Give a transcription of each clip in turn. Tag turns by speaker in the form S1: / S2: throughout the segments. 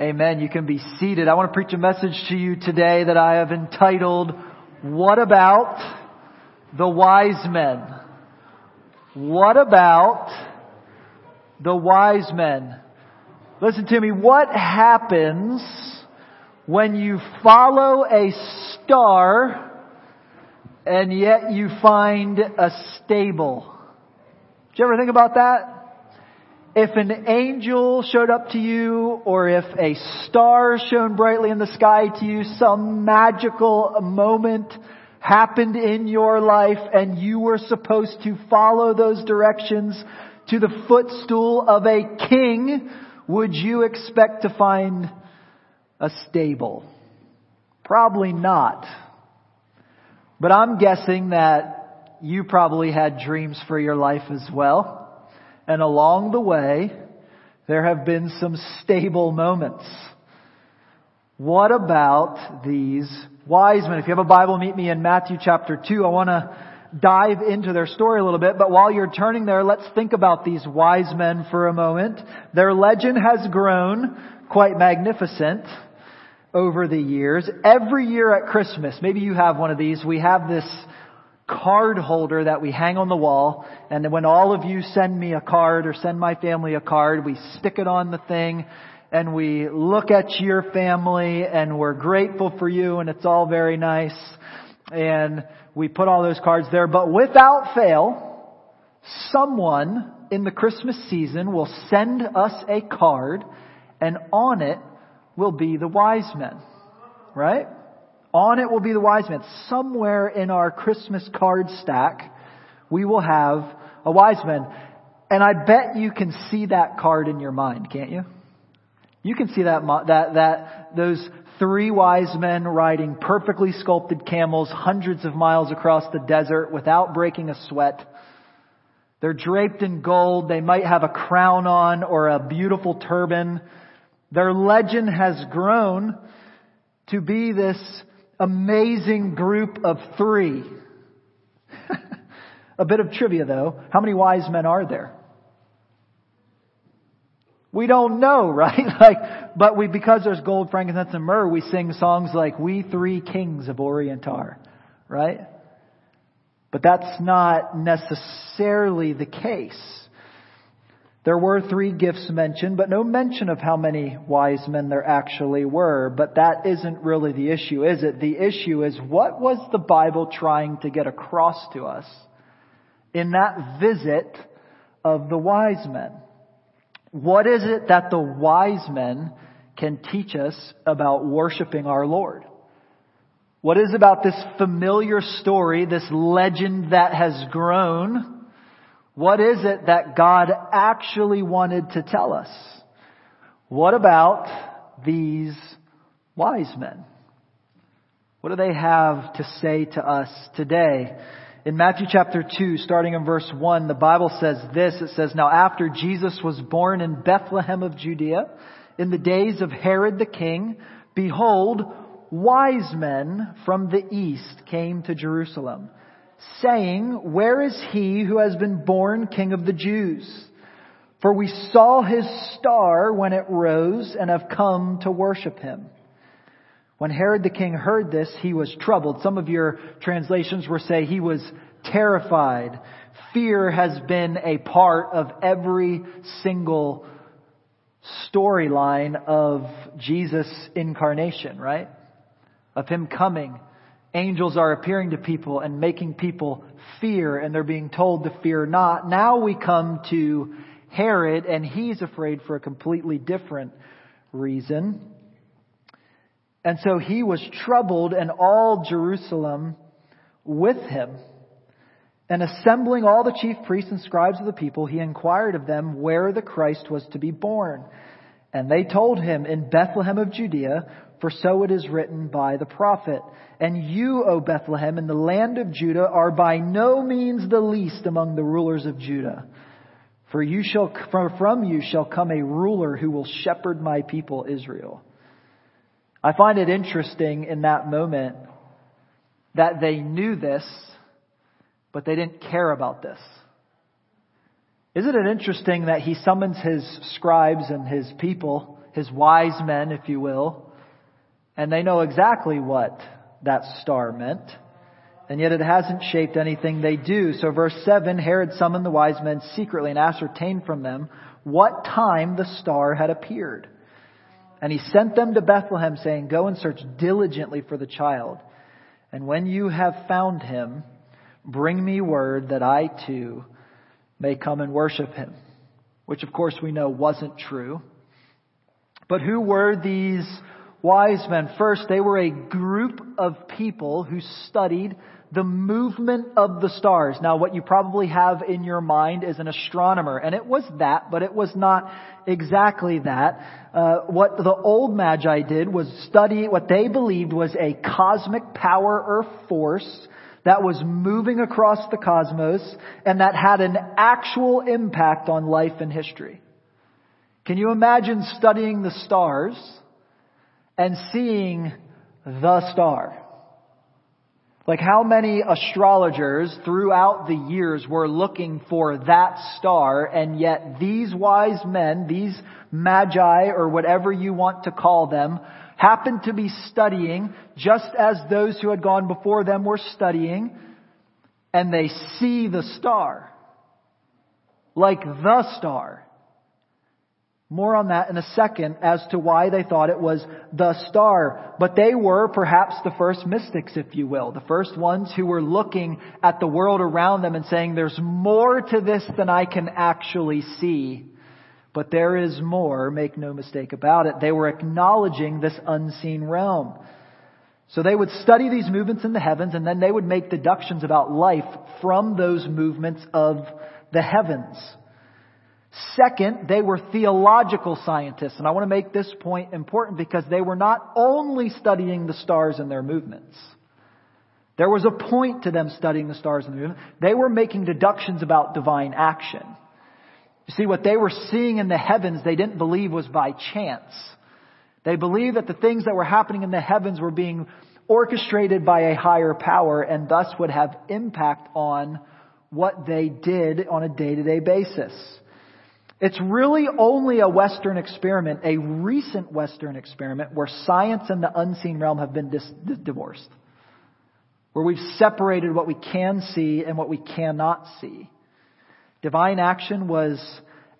S1: Amen. You can be seated. I want to preach a message to you today that I have entitled, What About the Wise Men? What about the wise men? Listen to me. What happens when you follow a star and yet you find a stable? Did you ever think about that? If an angel showed up to you or if a star shone brightly in the sky to you, some magical moment happened in your life and you were supposed to follow those directions to the footstool of a king, would you expect to find a stable? Probably not. But I'm guessing that you probably had dreams for your life as well. And along the way, there have been some stable moments. What about these wise men? If you have a Bible, meet me in Matthew chapter 2. I want to dive into their story a little bit, but while you're turning there, let's think about these wise men for a moment. Their legend has grown quite magnificent over the years. Every year at Christmas, maybe you have one of these, we have this card holder that we hang on the wall. And when all of you send me a card or send my family a card, we stick it on the thing and we look at your family and we're grateful for you and it's all very nice. And we put all those cards there. But without fail, someone in the Christmas season will send us a card and on it will be the wise men. Right? On it will be the wise men. Somewhere in our Christmas card stack, we will have a wise man. And I bet you can see that card in your mind, can't you? You can see that, that, that, those three wise men riding perfectly sculpted camels hundreds of miles across the desert without breaking a sweat. They're draped in gold. They might have a crown on or a beautiful turban. Their legend has grown to be this amazing group of three. a bit of trivia though. How many wise men are there? We don't know, right? like, but we, because there's gold, frankincense, and myrrh, we sing songs like, We Three Kings of Orient are, right? But that's not necessarily the case. There were three gifts mentioned, but no mention of how many wise men there actually were. But that isn't really the issue, is it? The issue is what was the Bible trying to get across to us in that visit of the wise men? What is it that the wise men can teach us about worshiping our Lord? What is about this familiar story, this legend that has grown? What is it that God actually wanted to tell us? What about these wise men? What do they have to say to us today? In Matthew chapter 2, starting in verse 1, the Bible says this. It says, Now after Jesus was born in Bethlehem of Judea, in the days of Herod the king, behold, wise men from the east came to Jerusalem saying, Where is he who has been born King of the Jews? For we saw his star when it rose and have come to worship him. When Herod the king heard this, he was troubled. Some of your translations will say he was terrified. Fear has been a part of every single storyline of Jesus' incarnation, right? Of him coming angels are appearing to people and making people fear and they're being told to fear not. Now we come to Herod and he's afraid for a completely different reason. And so he was troubled and all Jerusalem with him. And assembling all the chief priests and scribes of the people, he inquired of them where the Christ was to be born. And they told him, In Bethlehem of Judea, for so it is written by the prophet. And you, O Bethlehem, in the land of Judah, are by no means the least among the rulers of Judah. For you shall, from you shall come a ruler who will shepherd my people Israel. I find it interesting in that moment that they knew this, but they didn't care about this. Isn't it interesting that he summons his scribes and his people his wise men, if you will, and they know exactly what that star meant. And yet it hasn't shaped anything they do. So verse 7, Herod summoned the wise men secretly and ascertained from them what time the star had appeared. And he sent them to Bethlehem saying, Go and search diligently for the child. And when you have found him, bring me word that I too may come and worship him. Which of course we know wasn't true. But who were these wise men? First, they were a group of people who studied the movement of the stars. Now, what you probably have in your mind is an astronomer, and it was that, but it was not exactly that. Uh, what the old Magi did was study what they believed was a cosmic power or force that was moving across the cosmos and that had an actual impact on life and history. Can you imagine studying the stars and seeing the star? Like how many astrologers throughout the years were looking for that star and yet these wise men, these magi or whatever you want to call them, happened to be studying just as those who had gone before them were studying and they see the star. Like the star. More on that in a second as to why they thought it was the star. But they were perhaps the first mystics, if you will. The first ones who were looking at the world around them and saying, there's more to this than I can actually see. But there is more, make no mistake about it. They were acknowledging this unseen realm. So they would study these movements in the heavens and then they would make deductions about life from those movements of the heavens. Second, they were theological scientists. And I want to make this point important because they were not only studying the stars and their movements. There was a point to them studying the stars and the movement. They were making deductions about divine action. You see, what they were seeing in the heavens, they didn't believe was by chance. They believed that the things that were happening in the heavens were being orchestrated by a higher power and thus would have impact on what they did on a day-to-day basis. It's really only a Western experiment, a recent Western experiment, where science and the unseen realm have been dis- divorced. Where we've separated what we can see and what we cannot see. Divine action was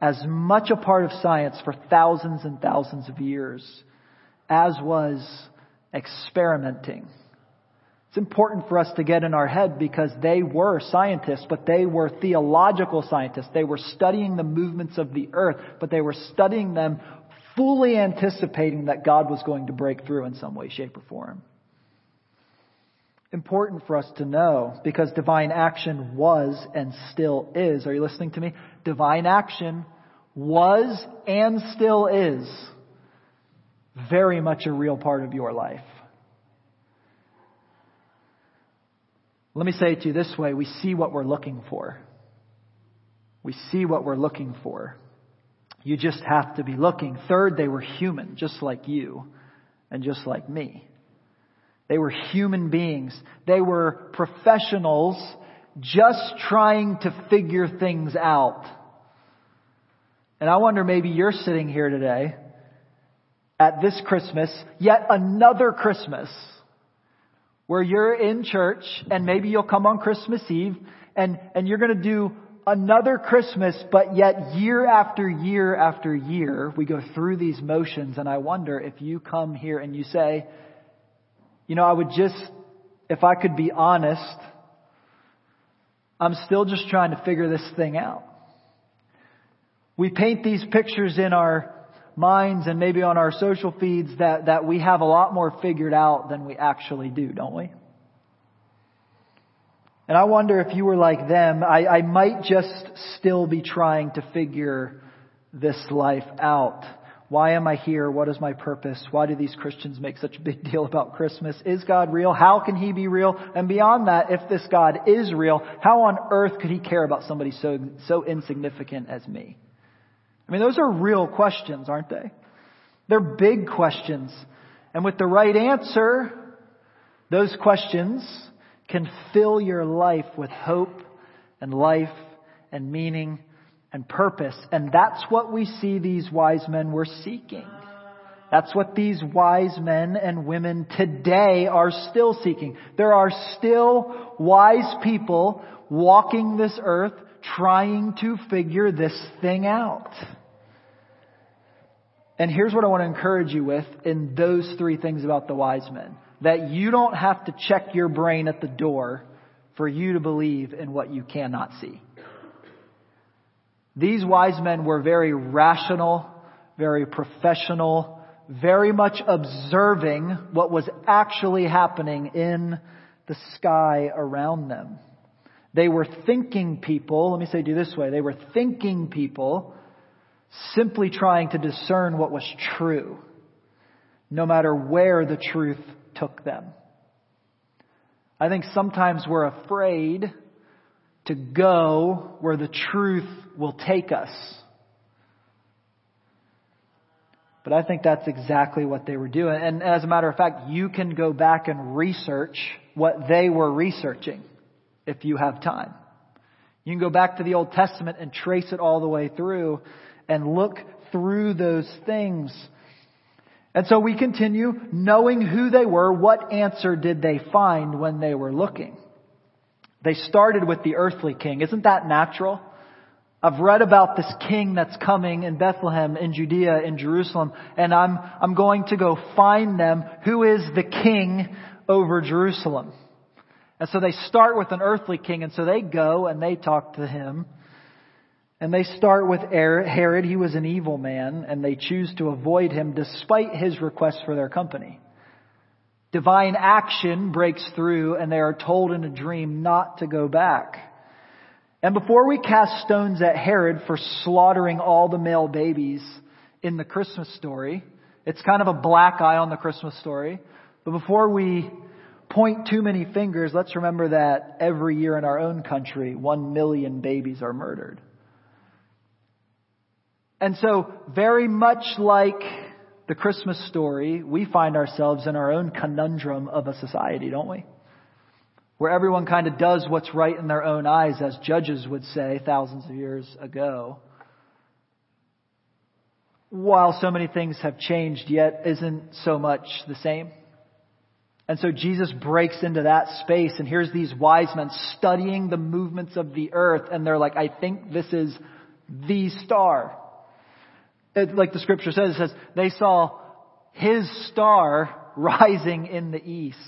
S1: as much a part of science for thousands and thousands of years as was experimenting. It's important for us to get in our head because they were scientists, but they were theological scientists. They were studying the movements of the earth, but they were studying them fully anticipating that God was going to break through in some way, shape, or form. Important for us to know because divine action was and still is. Are you listening to me? Divine action was and still is very much a real part of your life. Let me say it to you this way we see what we're looking for. We see what we're looking for. You just have to be looking. Third, they were human, just like you and just like me. They were human beings. They were professionals just trying to figure things out. And I wonder maybe you're sitting here today at this Christmas, yet another Christmas where you're in church and maybe you'll come on Christmas Eve and, and you're going to do another Christmas, but yet year after year after year, we go through these motions and I wonder if you come here and you say, you know, I would just, if I could be honest, I'm still just trying to figure this thing out. We paint these pictures in our minds and maybe on our social feeds that, that we have a lot more figured out than we actually do, don't we? And I wonder if you were like them, I, I might just still be trying to figure this life out. Why am I here? What is my purpose? Why do these Christians make such a big deal about Christmas? Is God real? How can He be real? And beyond that, if this God is real, how on earth could He care about somebody so, so insignificant as me? I mean, those are real questions, aren't they? They're big questions. And with the right answer, those questions can fill your life with hope and life and meaning and purpose. And that's what we see these wise men were seeking. That's what these wise men and women today are still seeking. There are still wise people walking this earth trying to figure this thing out. And here's what I want to encourage you with in those three things about the wise men. That you don't have to check your brain at the door for you to believe in what you cannot see. These wise men were very rational, very professional, very much observing what was actually happening in the sky around them. They were thinking people, let me say do this way, they were thinking people simply trying to discern what was true, no matter where the truth took them. I think sometimes we're afraid to go where the truth will take us. But I think that's exactly what they were doing. And as a matter of fact, you can go back and research what they were researching if you have time. You can go back to the Old Testament and trace it all the way through and look through those things. And so we continue knowing who they were, what answer did they find when they were looking? They started with the earthly king. Isn't that natural? I've read about this king that's coming in Bethlehem, in Judea, in Jerusalem, and I'm, I'm going to go find them. Who is the king over Jerusalem? And so they start with an earthly king, and so they go and they talk to him. And they start with Herod. He was an evil man, and they choose to avoid him despite his request for their company. Divine action breaks through, and they are told in a dream not to go back. And before we cast stones at Herod for slaughtering all the male babies in the Christmas story, it's kind of a black eye on the Christmas story. But before we point too many fingers, let's remember that every year in our own country, one million babies are murdered. And so, very much like the Christmas story, we find ourselves in our own conundrum of a society, don't we? Where everyone kind of does what's right in their own eyes, as judges would say thousands of years ago. While so many things have changed, yet isn't so much the same. And so Jesus breaks into that space and here's these wise men studying the movements of the earth and they're like, I think this is the star. It, like the scripture says, it says, they saw his star rising in the east.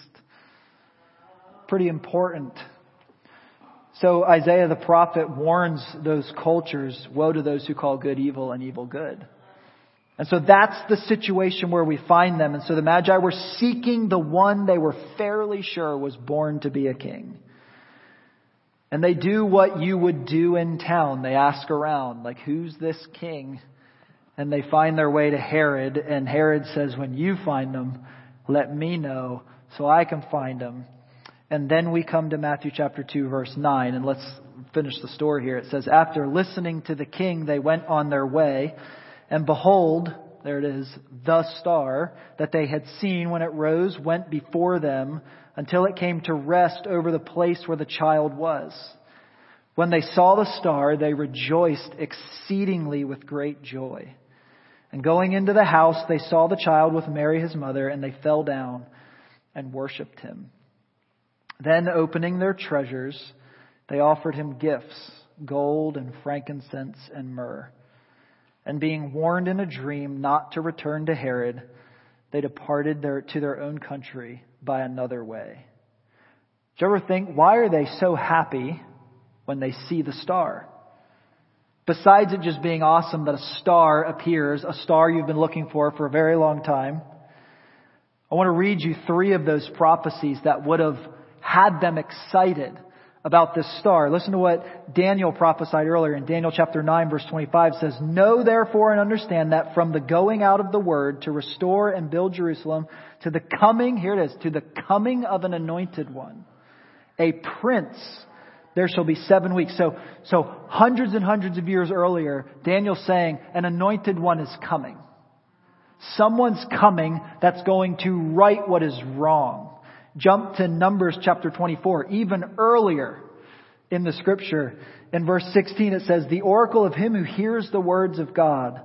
S1: Pretty important. So Isaiah the prophet warns those cultures, woe to those who call good evil and evil good. And so that's the situation where we find them. And so the Magi were seeking the one they were fairly sure was born to be a king. And they do what you would do in town. They ask around, like, who's this king? And they find their way to Herod, and Herod says, when you find them, let me know so I can find them. And then we come to Matthew chapter 2 verse 9, and let's finish the story here. It says, after listening to the king, they went on their way. And behold, there it is, the star that they had seen when it rose went before them until it came to rest over the place where the child was. When they saw the star, they rejoiced exceedingly with great joy. And going into the house, they saw the child with Mary his mother, and they fell down and worshipped him. Then opening their treasures, they offered him gifts, gold and frankincense and myrrh. And being warned in a dream not to return to Herod, they departed their, to their own country by another way. Do you ever think, why are they so happy when they see the star? Besides it just being awesome that a star appears, a star you've been looking for for a very long time, I want to read you three of those prophecies that would have had them excited about this star. Listen to what Daniel prophesied earlier in Daniel chapter 9 verse 25 says, Know therefore and understand that from the going out of the word to restore and build Jerusalem to the coming, here it is, to the coming of an anointed one, a prince, there shall be seven weeks. So, so hundreds and hundreds of years earlier, Daniel's saying an anointed one is coming. Someone's coming that's going to right what is wrong. Jump to Numbers chapter 24, even earlier in the scripture. In verse 16 it says, The oracle of him who hears the words of God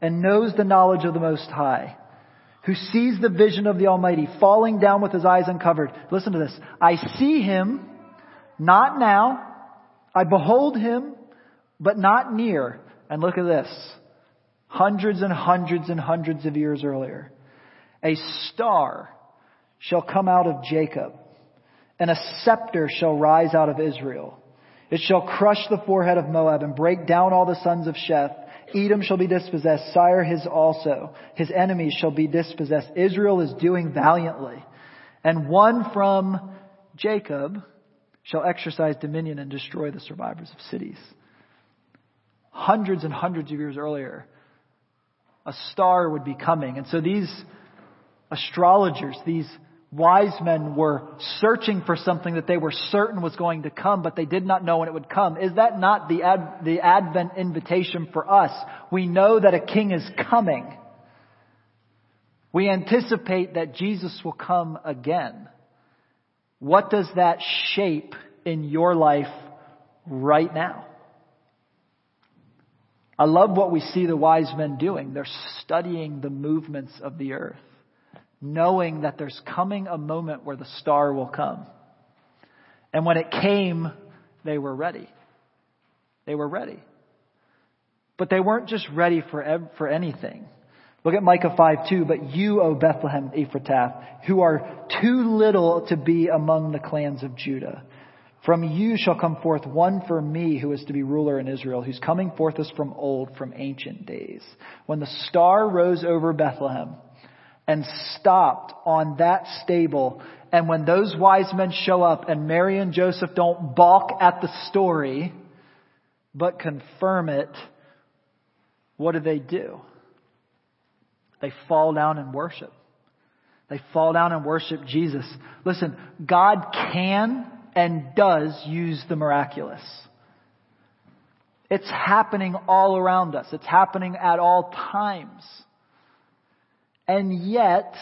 S1: and knows the knowledge of the Most High. who sees the vision of the Almighty falling down with his eyes uncovered. Listen to this. I see him, not now. I behold him, but not near. And look at this. Hundreds and hundreds and hundreds of years earlier. A star shall come out of Jacob, and a scepter shall rise out of Israel. It shall crush the forehead of Moab and break down all the sons of Sheth. Edom shall be dispossessed, Seir his also. His enemies shall be dispossessed. Israel is doing valiantly. And one from Jacob shall exercise dominion and destroy the survivors of cities. Hundreds and hundreds of years earlier, a star would be coming. And so these astrologers, these wise men were searching for something that they were certain was going to come, but they did not know when it would come. Is that not the, ad, the Advent invitation for us? We know that a king is coming. We anticipate that Jesus will come again. What does that shape in your life right now? I love what we see the wise men doing. They're studying the movements of the earth knowing that there's coming a moment where the star will come. And when it came, they were ready. They were ready. But they weren't just ready for, for anything. Look at Micah 5 2. But you, O Bethlehem Ephratah, who are too little to be among the clans of Judah. From you shall come forth one for me who is to be ruler in Israel, whose coming forth is from old, from ancient days. When the star rose over Bethlehem, and stopped on that stable. And when those wise men show up and Mary and Joseph don't balk at the story, but confirm it, what do they do? They fall down and worship. They fall down and worship Jesus. Listen, God can and does use the miraculous. It's happening all around us. It's happening at all times. And yet,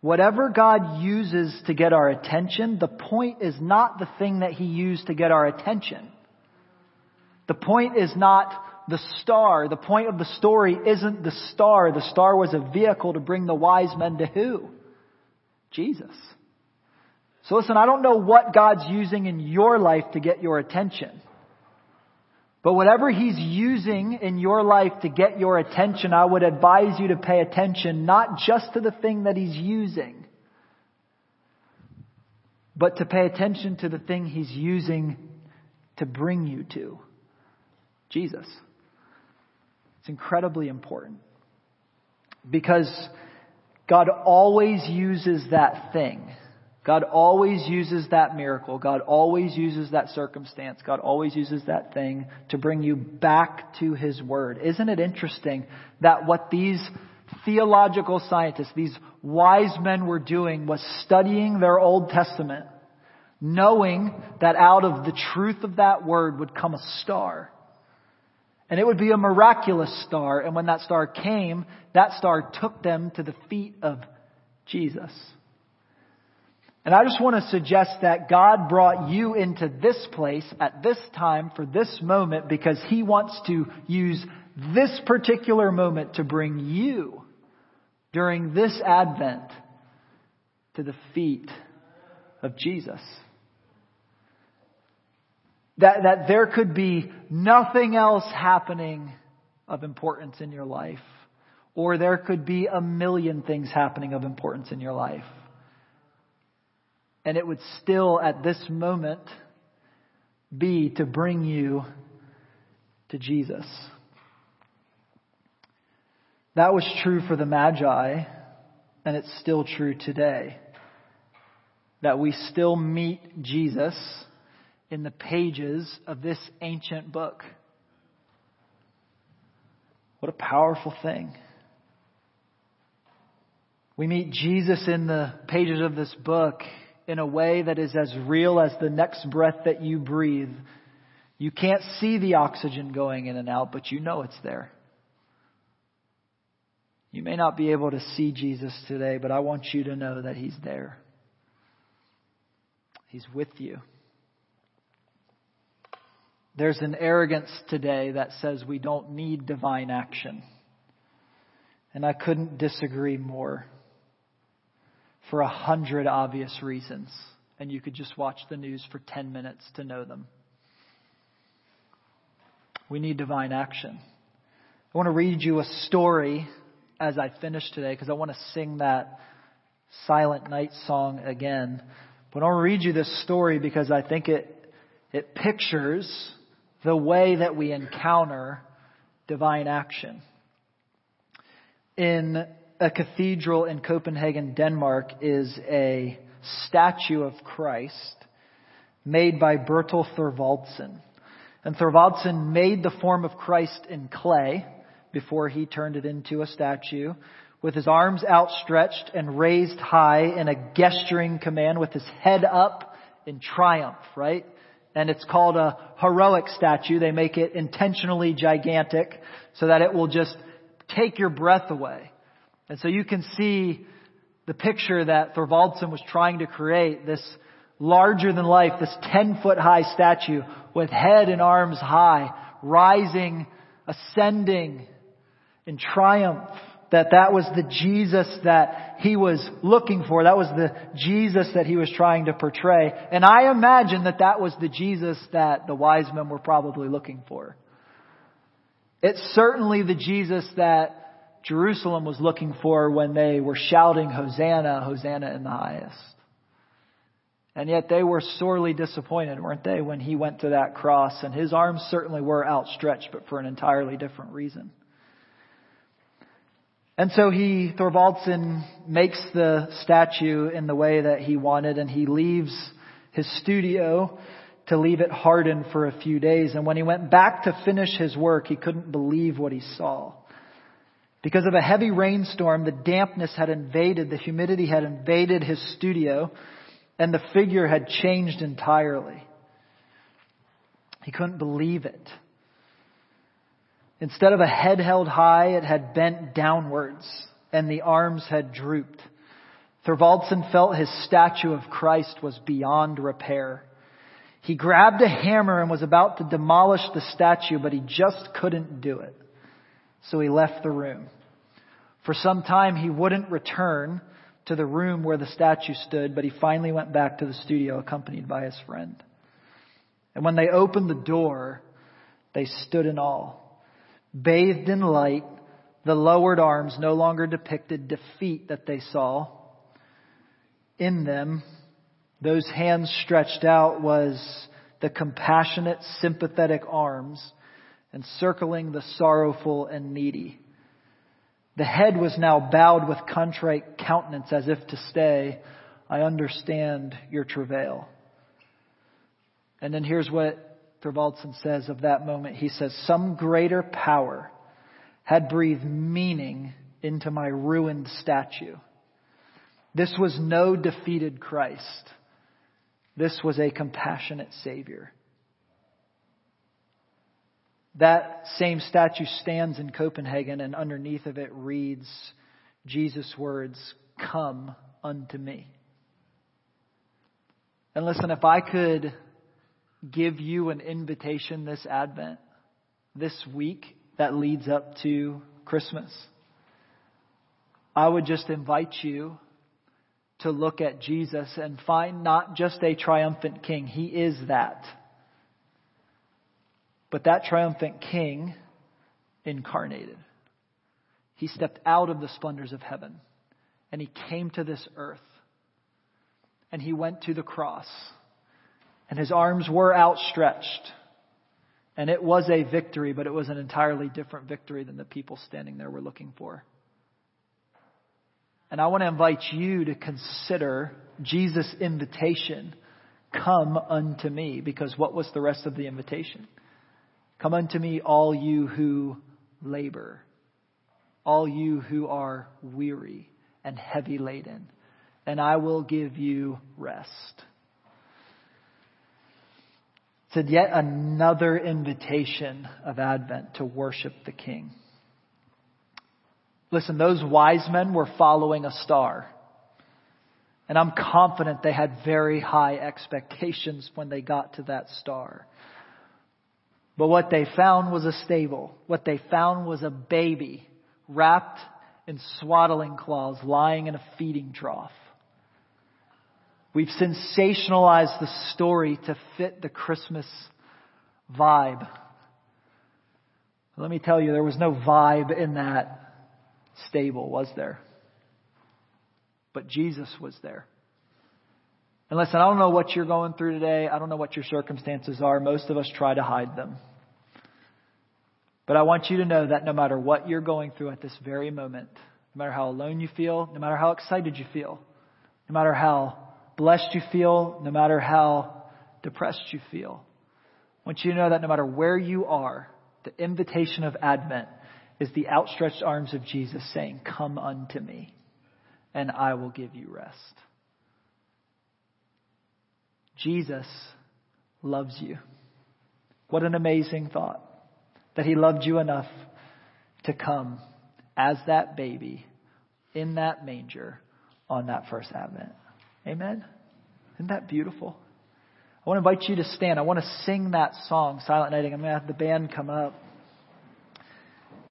S1: whatever God uses to get our attention, the point is not the thing that He used to get our attention. The point is not the star. The point of the story isn't the star. The star was a vehicle to bring the wise men to who? Jesus. So listen, I don't know what God's using in your life to get your attention. But whatever He's using in your life to get your attention, I would advise you to pay attention not just to the thing that He's using, but to pay attention to the thing He's using to bring you to Jesus. It's incredibly important because God always uses that thing God always uses that miracle. God always uses that circumstance. God always uses that thing to bring you back to His Word. Isn't it interesting that what these theological scientists, these wise men were doing was studying their Old Testament, knowing that out of the truth of that Word would come a star. And it would be a miraculous star. And when that star came, that star took them to the feet of Jesus. And I just want to suggest that God brought you into this place at this time for this moment because He wants to use this particular moment to bring you during this Advent to the feet of Jesus. That, that there could be nothing else happening of importance in your life, or there could be a million things happening of importance in your life and it would still at this moment be to bring you to Jesus. That was true for the Magi, and it's still true today. That we still meet Jesus in the pages of this ancient book. What a powerful thing. We meet Jesus in the pages of this book in a way that is as real as the next breath that you breathe. You can't see the oxygen going in and out, but you know it's there. You may not be able to see Jesus today, but I want you to know that He's there. He's with you. There's an arrogance today that says we don't need divine action. And I couldn't disagree more for a hundred obvious reasons. And you could just watch the news for 10 minutes to know them. We need divine action. I want to read you a story as I finish today because I want to sing that Silent Night song again. But I want to read you this story because I think it, it pictures the way that we encounter divine action. In a cathedral in Copenhagen, Denmark is a statue of Christ made by Bertel Thorvaldsen. And Thorvaldsen made the form of Christ in clay before he turned it into a statue with his arms outstretched and raised high in a gesturing command with his head up in triumph, right? And it's called a heroic statue. They make it intentionally gigantic so that it will just take your breath away. And so you can see the picture that Thorvaldsen was trying to create, this larger than life, this 10 foot high statue with head and arms high, rising, ascending in triumph. That that was the Jesus that he was looking for. That was the Jesus that he was trying to portray. And I imagine that that was the Jesus that the wise men were probably looking for. It's certainly the Jesus that Jerusalem was looking for when they were shouting, Hosanna, Hosanna in the highest. And yet they were sorely disappointed, weren't they, when he went to that cross? And his arms certainly were outstretched, but for an entirely different reason. And so he, Thorvaldsen, makes the statue in the way that he wanted, and he leaves his studio to leave it hardened for a few days. And when he went back to finish his work, he couldn't believe what he saw. Because of a heavy rainstorm, the dampness had invaded, the humidity had invaded his studio, and the figure had changed entirely. He couldn't believe it. Instead of a head held high, it had bent downwards, and the arms had drooped. Thorvaldsen felt his statue of Christ was beyond repair. He grabbed a hammer and was about to demolish the statue, but he just couldn't do it. So he left the room. For some time he wouldn't return to the room where the statue stood, but he finally went back to the studio accompanied by his friend. And when they opened the door, they stood in awe. Bathed in light, the lowered arms no longer depicted defeat that they saw. In them, those hands stretched out was the compassionate, sympathetic arms encircling the sorrowful and needy. The head was now bowed with contrite countenance as if to say, I understand your travail. And then here's what Thorvaldsen says of that moment. He says, Some greater power had breathed meaning into my ruined statue. This was no defeated Christ. This was a compassionate Savior. That same statue stands in Copenhagen, and underneath of it reads Jesus' words, Come unto me. And listen, if I could give you an invitation this Advent, this week that leads up to Christmas, I would just invite you to look at Jesus and find not just a triumphant king, he is that. But that triumphant king incarnated. He stepped out of the splendors of heaven and he came to this earth and he went to the cross and his arms were outstretched. And it was a victory, but it was an entirely different victory than the people standing there were looking for. And I want to invite you to consider Jesus' invitation, come unto me, because what was the rest of the invitation? Come unto me, all you who labor, all you who are weary and heavy laden, and I will give you rest. It's yet another invitation of Advent to worship the King. Listen, those wise men were following a star. And I'm confident they had very high expectations when they got to that star. But what they found was a stable. What they found was a baby wrapped in swaddling cloths, lying in a feeding trough. We've sensationalized the story to fit the Christmas vibe. Let me tell you, there was no vibe in that stable, was there? But Jesus was there. And listen, I don't know what you're going through today. I don't know what your circumstances are. Most of us try to hide them. But I want you to know that no matter what you're going through at this very moment, no matter how alone you feel, no matter how excited you feel, no matter how blessed you feel, no matter how depressed you feel, I want you to know that no matter where you are, the invitation of Advent is the outstretched arms of Jesus saying, Come unto me, and I will give you rest. Jesus loves you. What an amazing thought that he loved you enough to come as that baby in that manger on that first advent. Amen? Isn't that beautiful? I want to invite you to stand. I want to sing that song, Silent Nighting. I'm going to have the band come up.